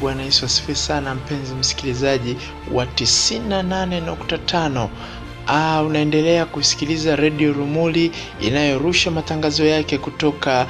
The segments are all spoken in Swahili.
Bwana Yesu asifiwe sana, mpenzi msikilizaji wa 98.5. Ah, unaendelea kusikiliza redio Rumuli inayorusha matangazo yake kutoka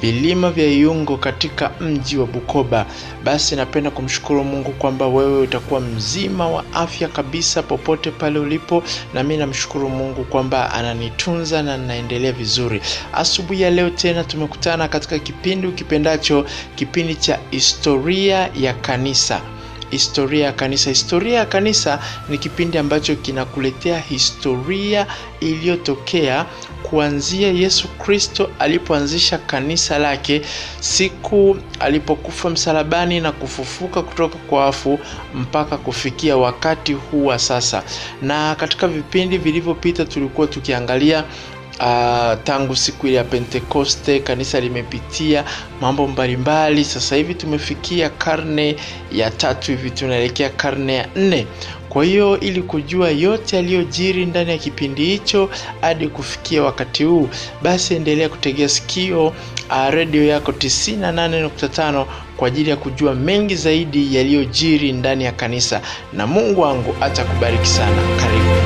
vilima vya Iungo katika mji wa Bukoba. Basi napenda kumshukuru Mungu kwamba wewe utakuwa mzima wa afya kabisa popote pale ulipo, na mimi namshukuru Mungu kwamba ananitunza na ninaendelea vizuri. Asubuhi ya leo tena tumekutana katika kipindi ukipendacho, kipindi cha historia ya kanisa historia ya kanisa. Historia ya kanisa ni kipindi ambacho kinakuletea historia iliyotokea kuanzia Yesu Kristo alipoanzisha kanisa lake, siku alipokufa msalabani na kufufuka kutoka kwa wafu mpaka kufikia wakati huu wa sasa. Na katika vipindi vilivyopita tulikuwa tukiangalia Uh, tangu siku ya Pentekoste kanisa limepitia mambo mbalimbali. Sasa hivi tumefikia karne ya tatu hivi, tunaelekea karne ya nne. Kwa hiyo ili kujua yote yaliyojiri ndani ya kipindi hicho hadi kufikia wakati huu, basi endelea kutegea sikio uh, redio yako 98.5 kwa ajili ya kujua mengi zaidi yaliyojiri ndani ya kanisa, na Mungu wangu atakubariki sana. Karibu.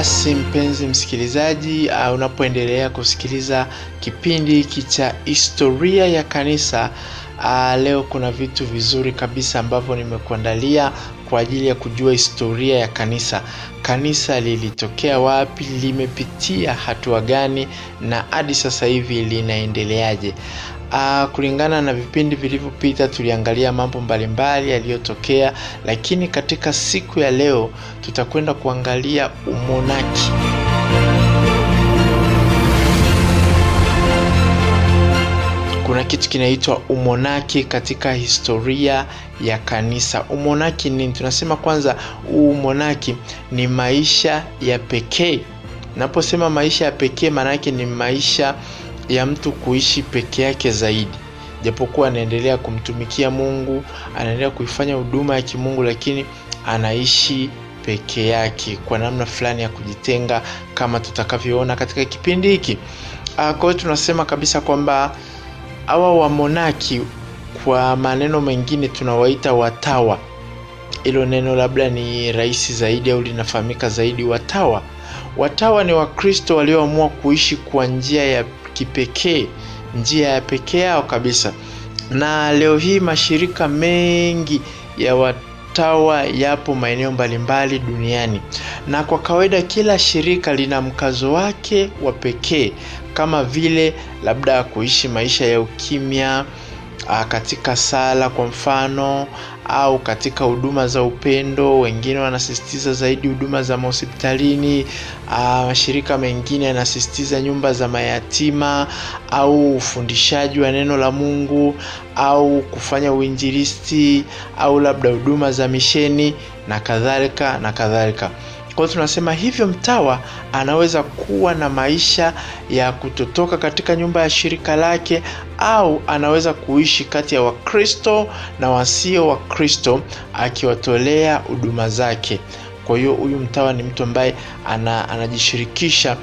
Basi mpenzi msikilizaji, uh, unapoendelea kusikiliza kipindi hiki cha historia ya kanisa uh, leo kuna vitu vizuri kabisa ambavyo nimekuandalia kwa ajili ya kujua historia ya kanisa. Kanisa lilitokea wapi, limepitia hatua gani, na hadi sasa hivi linaendeleaje? Uh, kulingana na vipindi vilivyopita tuliangalia mambo mbalimbali yaliyotokea, lakini katika siku ya leo tutakwenda kuangalia umonaki. Kuna kitu kinaitwa umonaki katika historia ya kanisa. Umonaki nini? Tunasema kwanza, umonaki ni maisha ya pekee. Naposema maisha ya pekee, maana yake ni maisha ya mtu kuishi peke yake zaidi, japokuwa anaendelea kumtumikia Mungu, anaendelea kuifanya huduma ya kimungu, lakini anaishi peke yake kwa namna fulani ya kujitenga, kama tutakavyoona katika kipindi hiki. Kwa hiyo tunasema kabisa kwamba hawa wamonaki, kwa maneno mengine tunawaita watawa. Hilo neno labda ni rahisi zaidi au linafahamika zaidi. Watawa, watawa ni Wakristo walioamua kuishi kwa njia ya kipekee njia ya pekee yao kabisa. Na leo hii mashirika mengi ya watawa yapo maeneo mbalimbali duniani, na kwa kawaida kila shirika lina mkazo wake wa pekee, kama vile labda kuishi maisha ya ukimya katika sala kwa mfano, au katika huduma za upendo. Wengine wanasisitiza zaidi huduma za mahospitalini. Mashirika mengine yanasisitiza nyumba za mayatima au ufundishaji wa neno la Mungu au kufanya uinjilisti au labda huduma za misheni na kadhalika na kadhalika. Kwa hiyo tunasema hivyo, mtawa anaweza kuwa na maisha ya kutotoka katika nyumba ya shirika lake au anaweza kuishi kati ya Wakristo na wasio Wakristo akiwatolea huduma zake. Kwa hiyo huyu mtawa ni mtu ambaye ana, anajishirikisha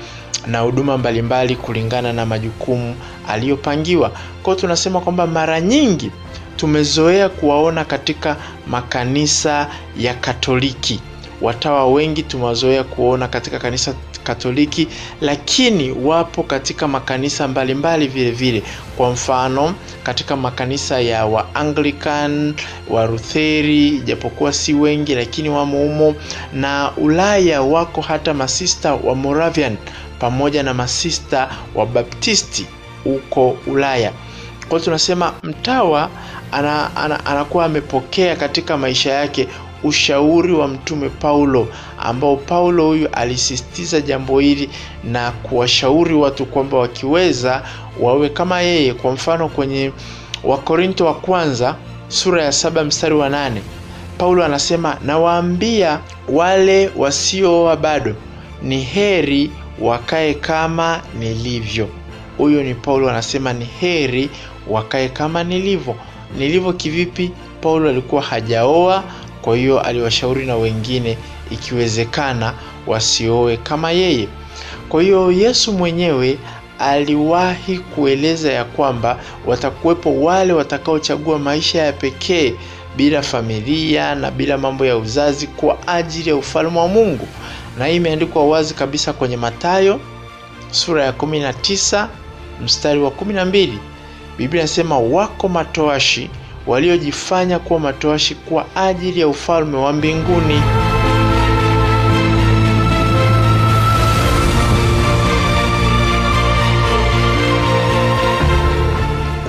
na huduma mbalimbali kulingana na majukumu aliyopangiwa. Kwa hiyo tunasema kwamba mara nyingi tumezoea kuwaona katika makanisa ya Katoliki watawa wengi tumewazoea kuona katika kanisa Katoliki, lakini wapo katika makanisa mbalimbali vile vile. Kwa mfano katika makanisa ya Waanglican, Walutheri, ijapokuwa si wengi, lakini wamo humo, na Ulaya wako hata masista wa Moravian pamoja na masista wa Baptisti huko Ulaya. Kwa hiyo tunasema mtawa ana, ana, anakuwa amepokea katika maisha yake ushauri wa Mtume Paulo, ambao Paulo huyu alisisitiza jambo hili na kuwashauri watu kwamba wakiweza wawe kama yeye. Kwa mfano kwenye Wakorinto wa kwanza sura ya saba mstari wa nane Paulo anasema nawaambia wale wasiooa bado, ni heri wakae kama nilivyo. Huyo ni Paulo anasema ni heri wakae kama nilivyo. Nilivyo kivipi? Paulo alikuwa hajaoa, kwa hiyo aliwashauri na wengine ikiwezekana wasioe kama yeye. Kwa hiyo Yesu mwenyewe aliwahi kueleza ya kwamba watakuwepo wale watakaochagua maisha ya pekee bila familia na bila mambo ya uzazi kwa ajili ya ufalme wa Mungu, na hii imeandikwa wazi kabisa kwenye Mathayo sura ya 19 mstari wa 12. Biblia inasema wako matoashi waliojifanya kuwa matoashi kwa ajili ya ufalme wa mbinguni.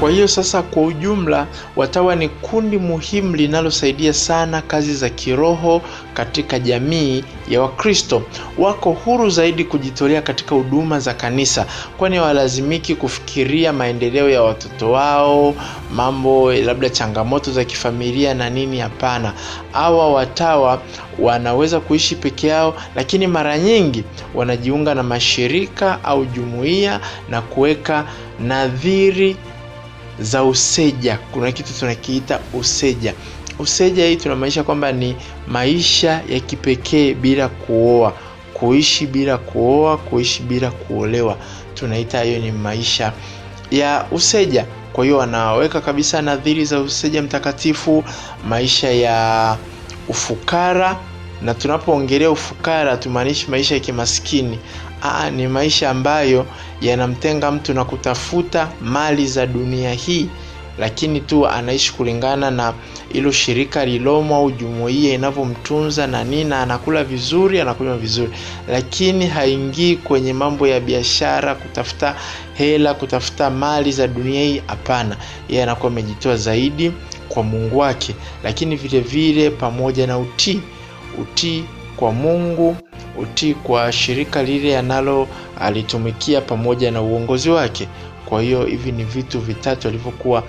Kwa hiyo sasa, kwa ujumla, watawa ni kundi muhimu linalosaidia sana kazi za kiroho katika jamii ya Wakristo. Wako huru zaidi kujitolea katika huduma za kanisa, kwani hawalazimiki kufikiria maendeleo ya watoto wao, mambo labda changamoto za kifamilia na nini. Hapana, hawa watawa wanaweza kuishi peke yao, lakini mara nyingi wanajiunga na mashirika au jumuiya na kuweka nadhiri za useja. Kuna kitu tunakiita useja. Useja hii tunamaanisha kwamba ni maisha ya kipekee bila kuoa, kuishi bila kuoa, kuishi bila kuolewa, tunaita hiyo ni maisha ya useja. Kwa hiyo wanaweka kabisa nadhiri za useja mtakatifu, maisha ya ufukara. Na tunapoongelea ufukara, tumaanishi maisha ya kimaskini. Aa, ni maisha ambayo yanamtenga mtu na kutafuta mali za dunia hii, lakini tu anaishi kulingana na ilo shirika lilomo au jumuiya inavyomtunza na nini, na anakula vizuri, anakunywa vizuri, lakini haingii kwenye mambo ya biashara, kutafuta hela, kutafuta mali za dunia hii. Hapana, yeye anakuwa amejitoa zaidi kwa Mungu wake, lakini vile vile pamoja na utii, utii kwa Mungu utii kwa shirika lile analo alitumikia pamoja na uongozi wake. Kwa hiyo hivi ni vitu vitatu alivyokuwa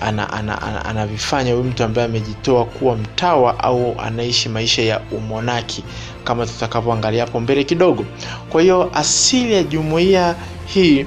anavifanya ana, ana, ana huyu mtu ambaye amejitoa kuwa mtawa au anaishi maisha ya umonaki kama tutakavyoangalia hapo mbele kidogo. Kwa hiyo asili ya jumuiya hii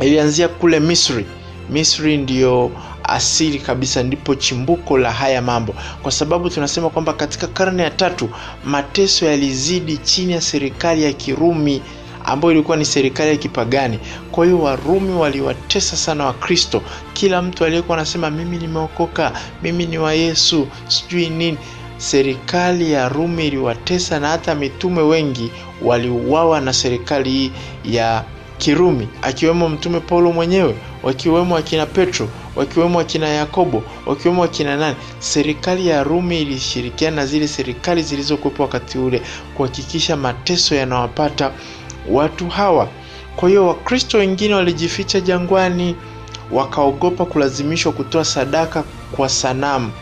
ilianzia kule Misri. Misri ndiyo asili kabisa, ndipo chimbuko la haya mambo, kwa sababu tunasema kwamba katika karne ya tatu mateso yalizidi chini ya serikali ya Kirumi ambayo ilikuwa ni serikali ya kipagani. Kwa hiyo Warumi waliwatesa sana Wakristo. Kila mtu aliyekuwa anasema mimi nimeokoka, mimi ni wa Yesu, sijui nini, serikali ya Rumi iliwatesa, na hata mitume wengi waliuawa na serikali hii ya Kirumi, akiwemo mtume Paulo mwenyewe, wakiwemo akina Petro, wakiwemo wakina Yakobo, wakiwemo wakina nani. Serikali ya Rumi ilishirikiana na zile serikali zilizokuwepo wakati ule kuhakikisha mateso yanawapata watu hawa. Kwa hiyo Wakristo wengine walijificha jangwani, wakaogopa kulazimishwa kutoa sadaka kwa sanamu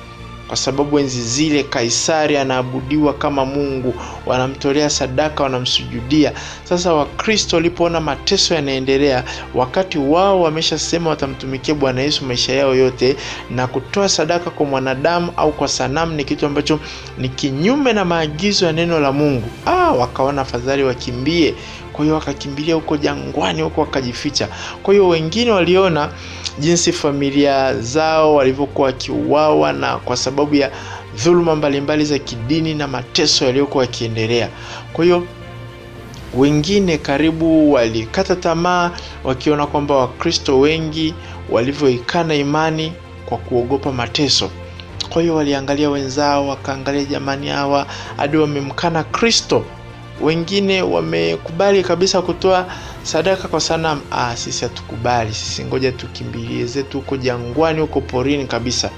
kwa sababu enzi zile Kaisari anaabudiwa kama Mungu, wanamtolea sadaka, wanamsujudia. Sasa Wakristo walipoona mateso yanaendelea, wakati wao wameshasema watamtumikia Bwana Yesu maisha yao yote, na kutoa sadaka kwa mwanadamu au kwa sanamu ni kitu ambacho ni kinyume na maagizo ya neno la Mungu. Ah, wakaona afadhali wakimbie. Kwa hiyo wakakimbilia huko jangwani, huko wakajificha. Kwa hiyo wengine waliona jinsi familia zao walivyokuwa wakiuawa na kwa ya dhuluma mbalimbali za kidini na mateso yaliyokuwa yakiendelea. Kwa hiyo wengine karibu walikata tamaa, wakiona kwamba Wakristo wengi walivyoikana imani kwa kuogopa mateso. Kwa hiyo waliangalia wenzao, wakaangalia jamani, hawa hadi wamemkana Kristo wengine wamekubali kabisa kutoa sadaka kwa sanamu. Ah, sisi hatukubali, sisi ngoja tukimbilie zetu huko jangwani, huko porini kabisa.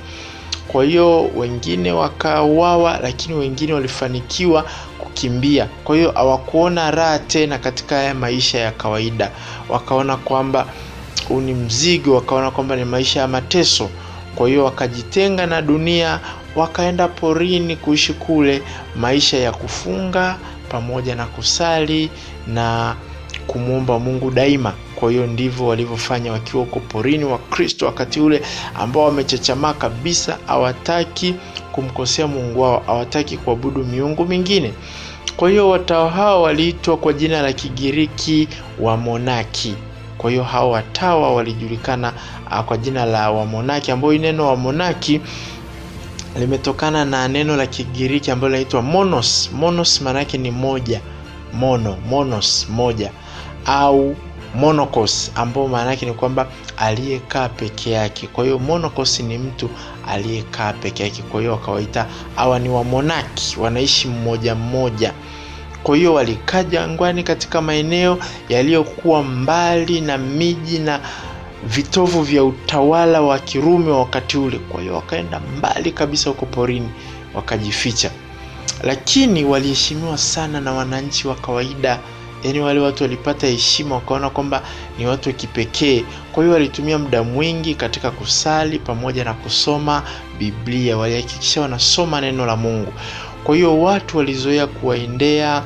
Kwa hiyo wengine wakauawa, lakini wengine walifanikiwa kukimbia. Kwa hiyo hawakuona raha tena katika haya maisha ya kawaida, wakaona kwamba huu ni mzigo, wakaona kwamba ni maisha ya mateso. Kwa hiyo wakajitenga na dunia, wakaenda porini kuishi kule maisha ya kufunga pamoja na kusali na kumwomba Mungu daima. Kwa hiyo ndivyo walivyofanya wakiwa huko porini, Wakristo wakati ule ambao wamechachamaa kabisa, hawataki kumkosea Mungu wao, hawataki kuabudu miungu mingine. Kwa hiyo watawa hao waliitwa kwa jina la Kigiriki Wamonaki. Kwa hiyo hao watawa walijulikana uh, kwa jina la Wamonaki, ambayo hii neno Wamonaki limetokana na neno la Kigiriki ambalo linaitwa monos. Monos maana ni moja, mono, monos, moja au monocos ambao maana yake ni kwamba aliyekaa peke yake. Kwa hiyo monocos ni mtu aliyekaa peke yake. Kwa hiyo wakawaita hawa ni Wamonaki, wanaishi mmoja mmoja. Kwa hiyo walikaa jangwani katika maeneo yaliyokuwa mbali na miji na vitovu vya utawala wa Kirumi wa wakati ule. Kwa hiyo wakaenda mbali kabisa huko porini wakajificha, lakini waliheshimiwa sana na wananchi wa kawaida. Yaani wale watu walipata heshima, wakaona kwamba ni watu wa kipekee. Kwa hiyo walitumia muda mwingi katika kusali pamoja na kusoma Biblia. Walihakikisha wanasoma neno la Mungu. Kwa hiyo watu walizoea kuwaendea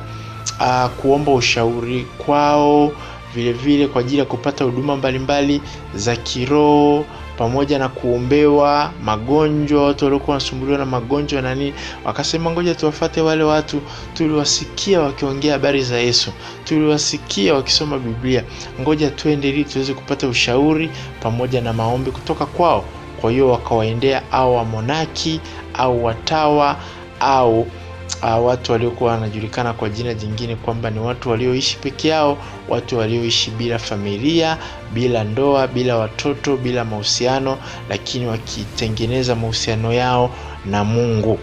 uh, kuomba ushauri kwao vile vile kwa ajili ya kupata huduma mbalimbali za kiroho pamoja na kuombewa magonjwa. Watu waliokuwa wanasumbuliwa na magonjwa na nini, wakasema ngoja tuwafate wale watu, tuliwasikia wakiongea habari za Yesu, tuliwasikia wakisoma Biblia, ngoja twende ili tuweze kupata ushauri pamoja na maombi kutoka kwao. Kwa hiyo wakawaendea au wamonaki au watawa au uh, watu waliokuwa wanajulikana kwa jina jingine kwamba ni watu walioishi peke yao, watu walioishi bila familia, bila ndoa, bila watoto, bila mahusiano, lakini wakitengeneza mahusiano yao na Mungu.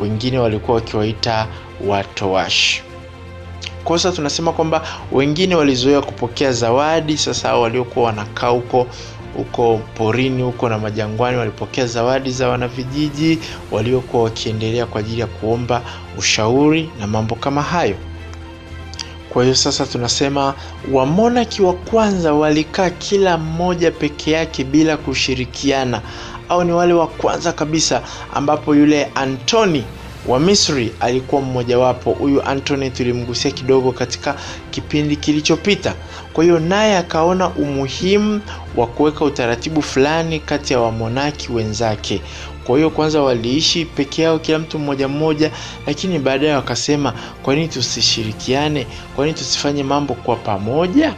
Wengine walikuwa wakiwaita watowashi. Sasa tunasema kwamba wengine walizoea kupokea zawadi. Sasa hao waliokuwa wanakaa huko huko porini huko na majangwani walipokea zawadi za wanavijiji waliokuwa wakiendelea kwa ajili ya kuomba ushauri na mambo kama hayo. Kwa hiyo sasa tunasema wamonaki wa kwanza walikaa kila mmoja peke yake bila kushirikiana, au ni wale wa kwanza kabisa, ambapo yule Antoni wa Misri alikuwa mmojawapo. Huyu Antoni tulimgusia kidogo katika kipindi kilichopita. Kwa hiyo naye akaona umuhimu wa kuweka utaratibu fulani kati ya wamonaki wenzake. Kwa hiyo kwanza waliishi peke yao, kila mtu mmoja mmoja, lakini baadaye wakasema, kwa nini tusishirikiane? Kwa nini tusifanye mambo kwa pamoja?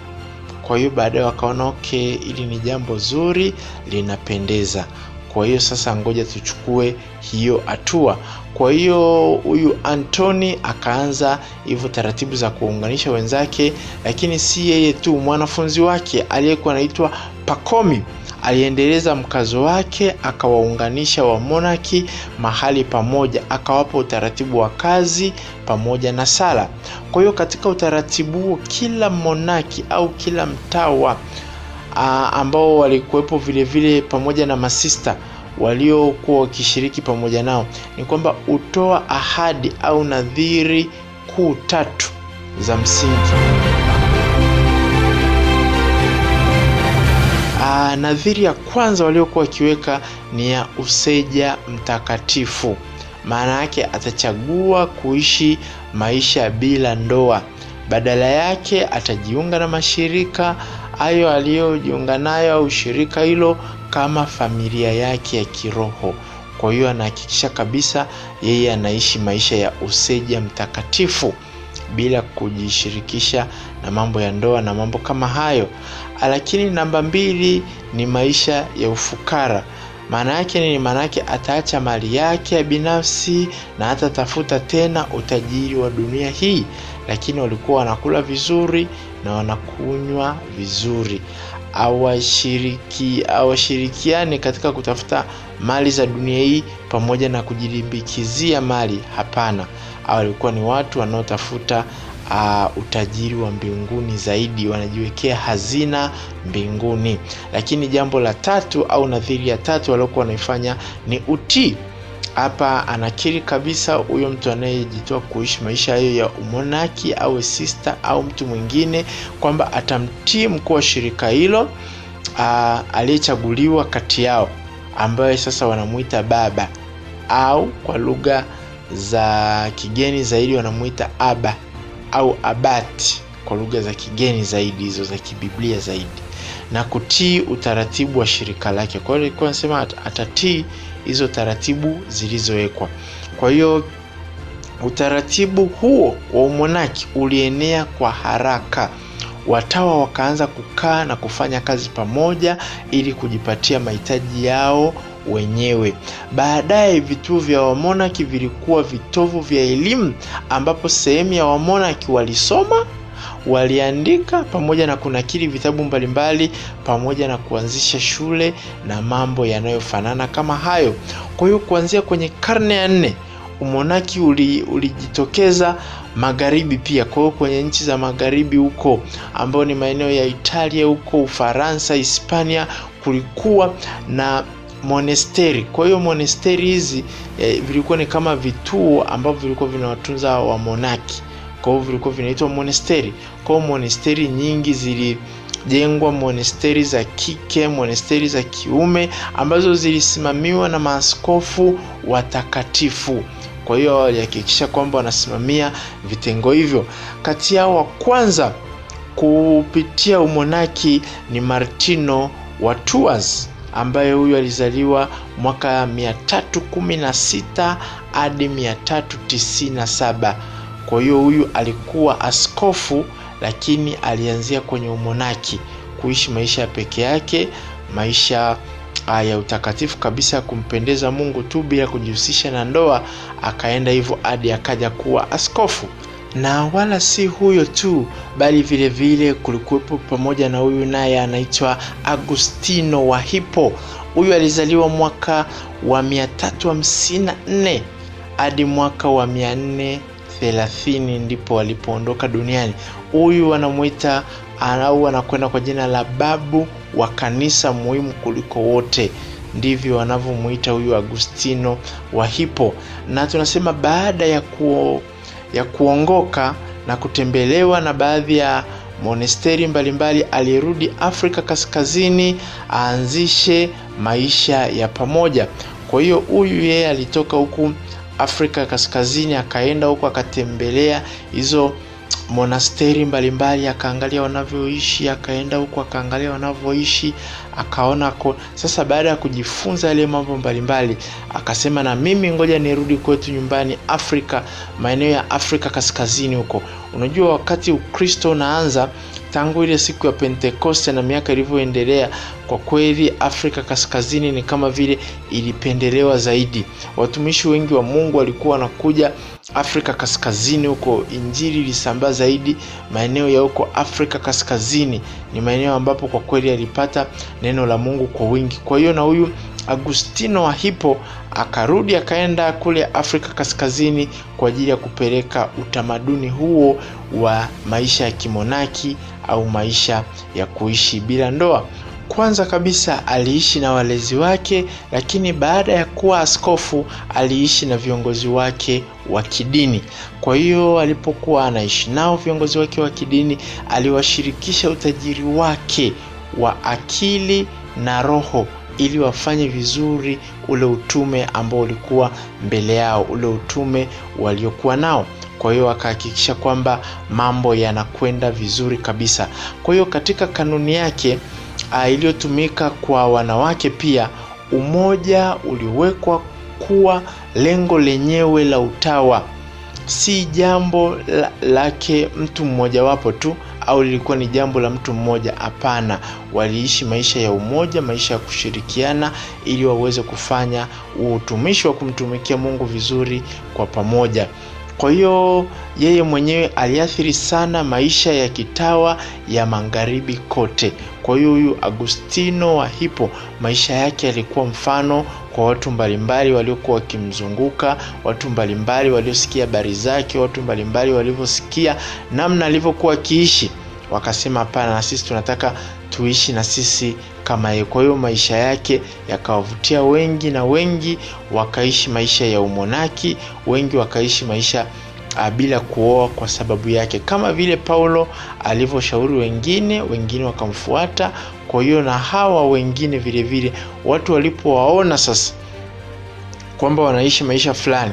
Kwa hiyo baadaye wakaona okay, ili ni jambo zuri, linapendeza. Kwa hiyo sasa, ngoja tuchukue hiyo hatua. Kwa hiyo huyu Antoni akaanza hivyo taratibu za kuunganisha wenzake, lakini si yeye tu, mwanafunzi wake aliyekuwa anaitwa Pakomi aliendeleza mkazo wake, akawaunganisha wamonaki mahali pamoja, akawapa utaratibu wa kazi pamoja na sala. Kwa hiyo katika utaratibu huo, kila monaki au kila mtawa aa, ambao walikuwepo vilevile pamoja na masista waliokuwa wakishiriki pamoja nao ni kwamba hutoa ahadi au nadhiri kuu tatu za msingi. Aa, nadhiri ya kwanza waliokuwa wakiweka ni ya useja mtakatifu. Maana yake atachagua kuishi maisha bila ndoa, badala yake atajiunga na mashirika hayo aliyojiunga nayo au shirika hilo kama familia yake ya kiroho. Kwa hiyo anahakikisha kabisa yeye anaishi maisha ya useja mtakatifu bila kujishirikisha na mambo ya ndoa na mambo kama hayo. Lakini namba mbili ni maisha ya ufukara. Maana yake nini? Maana yake ataacha mali yake ya binafsi na hatatafuta tena utajiri wa dunia hii, lakini walikuwa wanakula vizuri na wanakunywa vizuri. Awashiriki awashirikiane katika kutafuta mali za dunia hii pamoja na kujilimbikizia mali. Hapana, walikuwa ni watu wanaotafuta uh, utajiri wa mbinguni zaidi, wanajiwekea hazina mbinguni. Lakini jambo la tatu au nadhiri ya tatu waliokuwa wanaifanya ni utii. Hapa anakiri kabisa huyo mtu anayejitoa kuishi maisha hayo ya umonaki au sista au mtu mwingine kwamba atamtii mkuu wa shirika hilo aliyechaguliwa kati yao, ambaye sasa wanamuita baba au kwa lugha za kigeni zaidi wanamuita aba au abati kwa lugha za kigeni zaidi hizo za kibiblia zaidi. na kutii utaratibu wa shirika lake. Kwa hiyo alikuwa anasema atatii hizo taratibu zilizowekwa. Kwa hiyo utaratibu huo wa umonaki ulienea kwa haraka. Watawa wakaanza kukaa na kufanya kazi pamoja ili kujipatia mahitaji yao wenyewe. Baadaye vituo vya wamonaki vilikuwa vitovu vya elimu, ambapo sehemu ya wamonaki walisoma, waliandika pamoja na kunakili vitabu mbalimbali, pamoja na kuanzisha shule na mambo yanayofanana kama hayo. Kwa hiyo kuanzia kwenye karne ya nne umonaki ulijitokeza magharibi pia. Kwa hiyo kwenye nchi za magharibi huko, ambayo ni maeneo ya Italia huko, Ufaransa, Hispania, kulikuwa na monasteri. Kwa hiyo monasteri hizi eh, vilikuwa ni kama vituo ambavyo vilikuwa vinawatunza wamonaki. Kwa hiyo vilikuwa vinaitwa monasteri. Kwa hiyo monasteri nyingi zilijengwa, monasteri za kike, monasteri za kiume, ambazo zilisimamiwa na maaskofu watakatifu. Kwa hiyo walihakikisha kwamba wanasimamia vitengo hivyo. Kati yao wa kwanza kupitia umonaki ni Martino wa Tours ambaye huyu alizaliwa mwaka 316 hadi 397. Kwa hiyo huyu alikuwa askofu, lakini alianzia kwenye umonaki, kuishi maisha ya peke yake, maisha ya utakatifu kabisa ya kumpendeza Mungu tu bila kujihusisha na ndoa. Akaenda hivyo hadi akaja kuwa askofu. Na wala si huyo tu, bali vile vile kulikuwepo pamoja na huyu naye anaitwa Agustino wa Hippo. Huyu alizaliwa mwaka wa 354 hadi mwaka wa 430 ndipo walipoondoka duniani. Huyu wanamwita au anakwenda kwa jina la babu wa kanisa muhimu kuliko wote, ndivyo wanavyomwita huyu Agustino wa Hippo. Na tunasema baada ya kuo, ya kuongoka na kutembelewa na baadhi ya monasteri mbalimbali, alirudi Afrika Kaskazini aanzishe maisha ya pamoja. Kwa hiyo huyu yeye alitoka huku Afrika Kaskazini akaenda huku akatembelea hizo monasteri mbalimbali, akaangalia wanavyoishi, akaenda huku akaangalia wanavyoishi, akaona ko. Sasa baada ya kujifunza yale mambo mbalimbali, akasema na mimi ngoja nirudi kwetu nyumbani Afrika, maeneo ya Afrika Kaskazini huko. Unajua, wakati Ukristo unaanza tangu ile siku ya Pentekoste na miaka ilivyoendelea, kwa kweli Afrika Kaskazini ni kama vile ilipendelewa zaidi. Watumishi wengi wa Mungu walikuwa wanakuja Afrika Kaskazini huko, injili ilisambaa zaidi maeneo ya huko Afrika Kaskazini. Ni maeneo ambapo kwa kweli alipata neno la Mungu kwa wingi. Kwa hiyo na huyu Agustino wa Hippo akarudi akaenda kule Afrika Kaskazini kwa ajili ya kupeleka utamaduni huo wa maisha ya kimonaki au maisha ya kuishi bila ndoa. Kwanza kabisa aliishi na walezi wake, lakini baada ya kuwa askofu aliishi na viongozi wake wa kidini. Kwa hiyo alipokuwa anaishi nao viongozi wake wa kidini, aliwashirikisha utajiri wake wa akili na roho ili wafanye vizuri ule utume ambao ulikuwa mbele yao, ule utume waliokuwa nao. Kwa hiyo akahakikisha kwamba mambo yanakwenda vizuri kabisa. Kwa hiyo katika kanuni yake iliyotumika kwa wanawake pia, umoja uliwekwa kuwa lengo lenyewe la utawa, si jambo la, lake mtu mmojawapo tu au lilikuwa ni jambo la mtu mmoja. Hapana, waliishi maisha ya umoja, maisha ya kushirikiana, ili waweze kufanya utumishi wa kumtumikia Mungu vizuri kwa pamoja. Kwa hiyo yeye mwenyewe aliathiri sana maisha ya kitawa ya magharibi kote. Kwa hiyo huyu Agustino wa Hippo maisha yake yalikuwa mfano kwa watu mbalimbali waliokuwa wakimzunguka, watu mbalimbali waliosikia habari zake, watu mbalimbali walivyosikia namna alivyokuwa akiishi, wakasema hapana, na sisi tunataka tuishi na sisi kama yeye. Kwa hiyo maisha yake yakawavutia wengi na wengi wakaishi maisha ya umonaki, wengi wakaishi maisha uh, bila kuoa kwa sababu yake, kama vile Paulo alivyoshauri wengine, wengine wakamfuata. Kwa hiyo na hawa wengine vile vile watu walipowaona sasa kwamba wanaishi maisha fulani,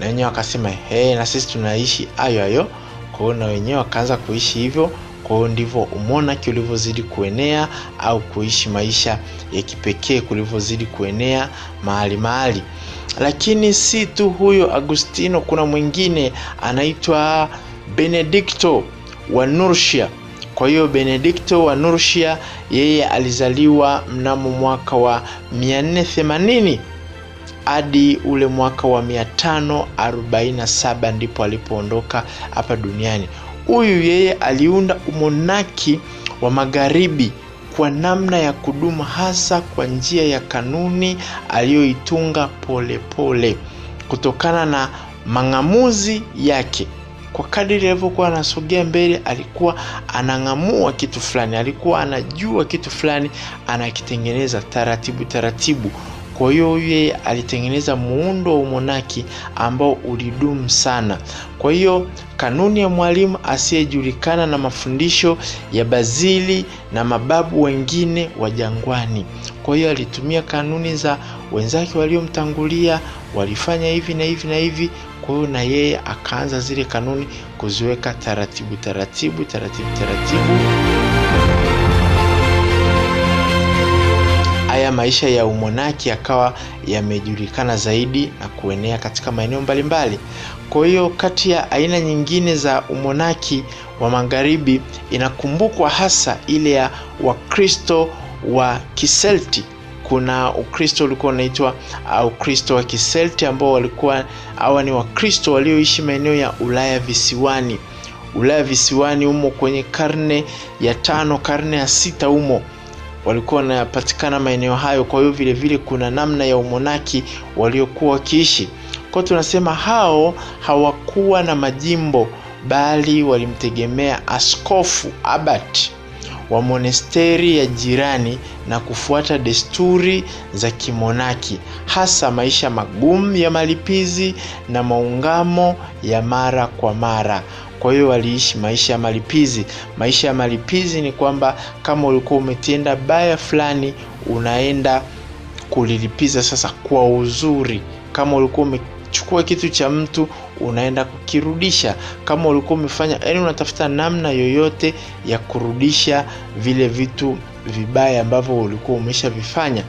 na wenyewe wakasema hey, na sisi tunaishi hayo hayo. Kwa hiyo na wenyewe wakaanza kuishi hivyo kwa hiyo ndivyo umonaki ulivyozidi kuenea au kuishi maisha ya kipekee kulivyozidi kuenea mahali mahali. Lakini si tu huyo agustino kuna mwingine anaitwa benedikto wa nursia. Kwa hiyo benedikto wa nursia yeye alizaliwa mnamo mwaka wa 480 hadi ule mwaka wa 547 ndipo alipoondoka hapa duniani huyu yeye aliunda umonaki wa magharibi kwa namna ya kudumu hasa kwa njia ya kanuni aliyoitunga polepole kutokana na mang'amuzi yake. Kwa kadiri alivyokuwa anasogea mbele alikuwa anang'amua kitu fulani alikuwa anajua kitu fulani anakitengeneza taratibu taratibu kwa hiyo yeye alitengeneza muundo wa umonaki ambao ulidumu sana. Kwa hiyo kanuni ya mwalimu asiyejulikana na mafundisho ya bazili na mababu wengine wa jangwani. Kwa hiyo alitumia kanuni za wenzake waliomtangulia walifanya hivi na hivi na hivi. Kwa hiyo na yeye akaanza zile kanuni kuziweka taratibu taratibu taratibu taratibu haya maisha ya umonaki yakawa yamejulikana zaidi na kuenea katika maeneo mbalimbali. Kwa hiyo kati ya aina nyingine za umonaki wa magharibi inakumbukwa hasa ile ya wakristo wa kiselti. Kuna ukristo ulikuwa unaitwa ukristo wa kiselti ambao walikuwa hawa ni wakristo walioishi maeneo ya ulaya visiwani. Ulaya visiwani humo kwenye karne ya tano karne ya sita humo walikuwa wanapatikana maeneo hayo. Kwa hiyo vile vile kuna namna ya umonaki waliokuwa wakiishi. Kwa tunasema hao hawakuwa na majimbo bali walimtegemea askofu abat wa monesteri ya jirani na kufuata desturi za kimonaki hasa maisha magumu ya malipizi na maungamo ya mara kwa mara kwa hiyo waliishi maisha ya malipizi. Maisha ya malipizi ni kwamba kama ulikuwa umetenda baya fulani unaenda kulilipiza sasa kwa uzuri. Kama ulikuwa umechukua kitu cha mtu unaenda kukirudisha. Kama ulikuwa umefanya yani unatafuta namna yoyote ya kurudisha vile vitu vibaya ambavyo ulikuwa umeshavifanya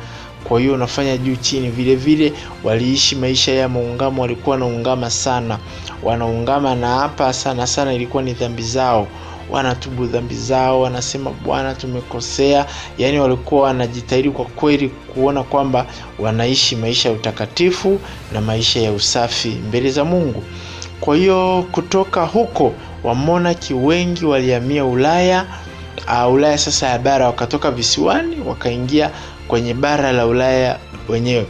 kwa hiyo unafanya juu chini. Vile vile waliishi maisha ya maungamo walikuwa wanaungama sana. Wanaungama na hapa sana sana ilikuwa ni dhambi zao. Wanatubu dhambi zao wanasema bwana tumekosea. Yaani walikuwa wanajitahidi kwa kweli kuona kwamba wanaishi maisha ya utakatifu na maisha ya usafi mbele za mungu. Kwa hiyo kutoka huko wamonaki wengi walihamia ulaya. Uh, ulaya sasa ya bara wakatoka visiwani wakaingia kwenye bara la ulaya wenyewe.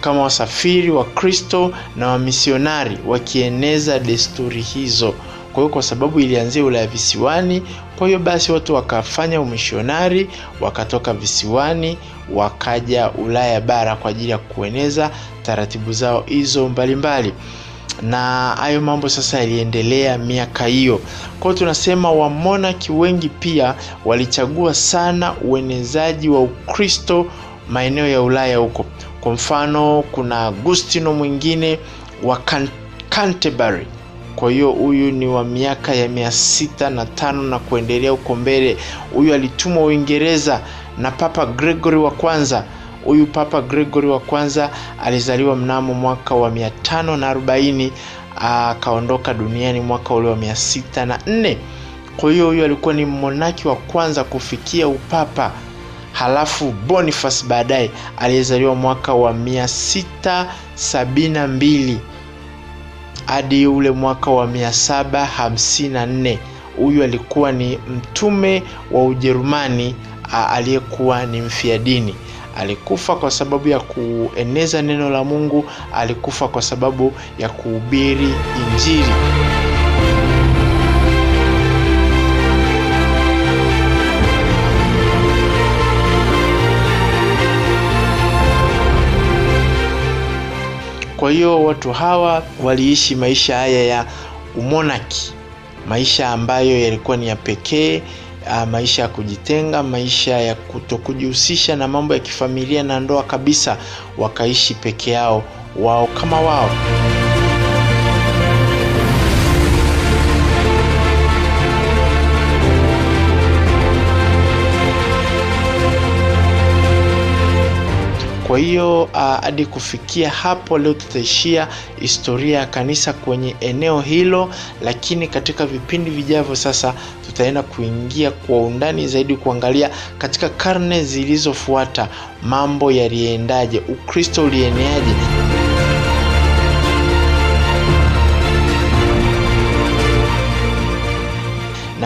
Kama wasafiri wa kristo na wamisionari wakieneza desturi hizo. Kwa hiyo kwa sababu ilianzia ulaya visiwani kwa hiyo basi watu wakafanya umishonari wakatoka visiwani wakaja ulaya bara kwa ajili ya kueneza taratibu zao hizo mbalimbali na hayo mambo sasa yaliendelea miaka hiyo. Kwao tunasema wamonaki wengi pia walichagua sana uenezaji wa ukristo maeneo ya ulaya huko. Kwa mfano kuna agustino mwingine wa Can- canterbury. Kwa hiyo huyu ni wa miaka ya mia sita na tano na kuendelea huko mbele. Huyu alitumwa uingereza na papa gregory wa kwanza huyu papa gregory wa kwanza alizaliwa mnamo mwaka wa 540 akaondoka duniani mwaka ule wa 604 kwa hiyo huyu alikuwa ni monaki wa kwanza kufikia upapa. Halafu boniface baadaye aliyezaliwa mwaka wa 672 hadi ule mwaka wa 754 huyu alikuwa ni mtume wa ujerumani aliyekuwa ni mfia dini alikufa kwa sababu ya kueneza neno la mungu alikufa kwa sababu ya kuhubiri injili. Kwa hiyo watu hawa waliishi maisha haya ya umonaki maisha ambayo yalikuwa ni ya pekee maisha ya kujitenga maisha ya kutokujihusisha na mambo ya kifamilia na ndoa kabisa wakaishi peke yao wao kama wao kwa hiyo hadi uh, kufikia hapo leo tutaishia historia ya kanisa kwenye eneo hilo lakini katika vipindi vijavyo sasa tutaenda kuingia kwa undani zaidi kuangalia katika karne zilizofuata mambo yaliendaje ukristo ulieneaje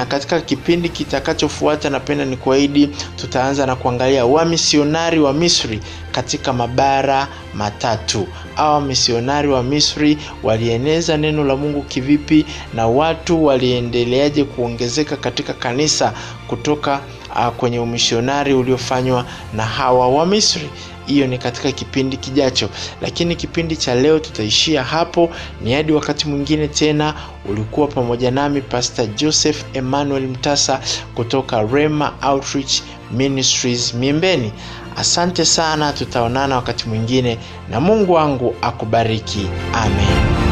katika kipindi kitakachofuata napenda ni kuahidi tutaanza na kuangalia wamisionari wa misri katika mabara matatu au wamisionari wa misri walieneza neno la mungu kivipi na watu waliendeleaje kuongezeka katika kanisa kutoka uh, kwenye umisionari uliofanywa na hawa wa misri? Hiyo ni katika kipindi kijacho. Lakini kipindi cha leo tutaishia hapo. Ni hadi wakati mwingine tena. Ulikuwa pamoja nami pastor joseph emmanuel mtasa kutoka rema outreach ministries miembeni asante sana tutaonana wakati mwingine na mungu wangu akubariki. Amen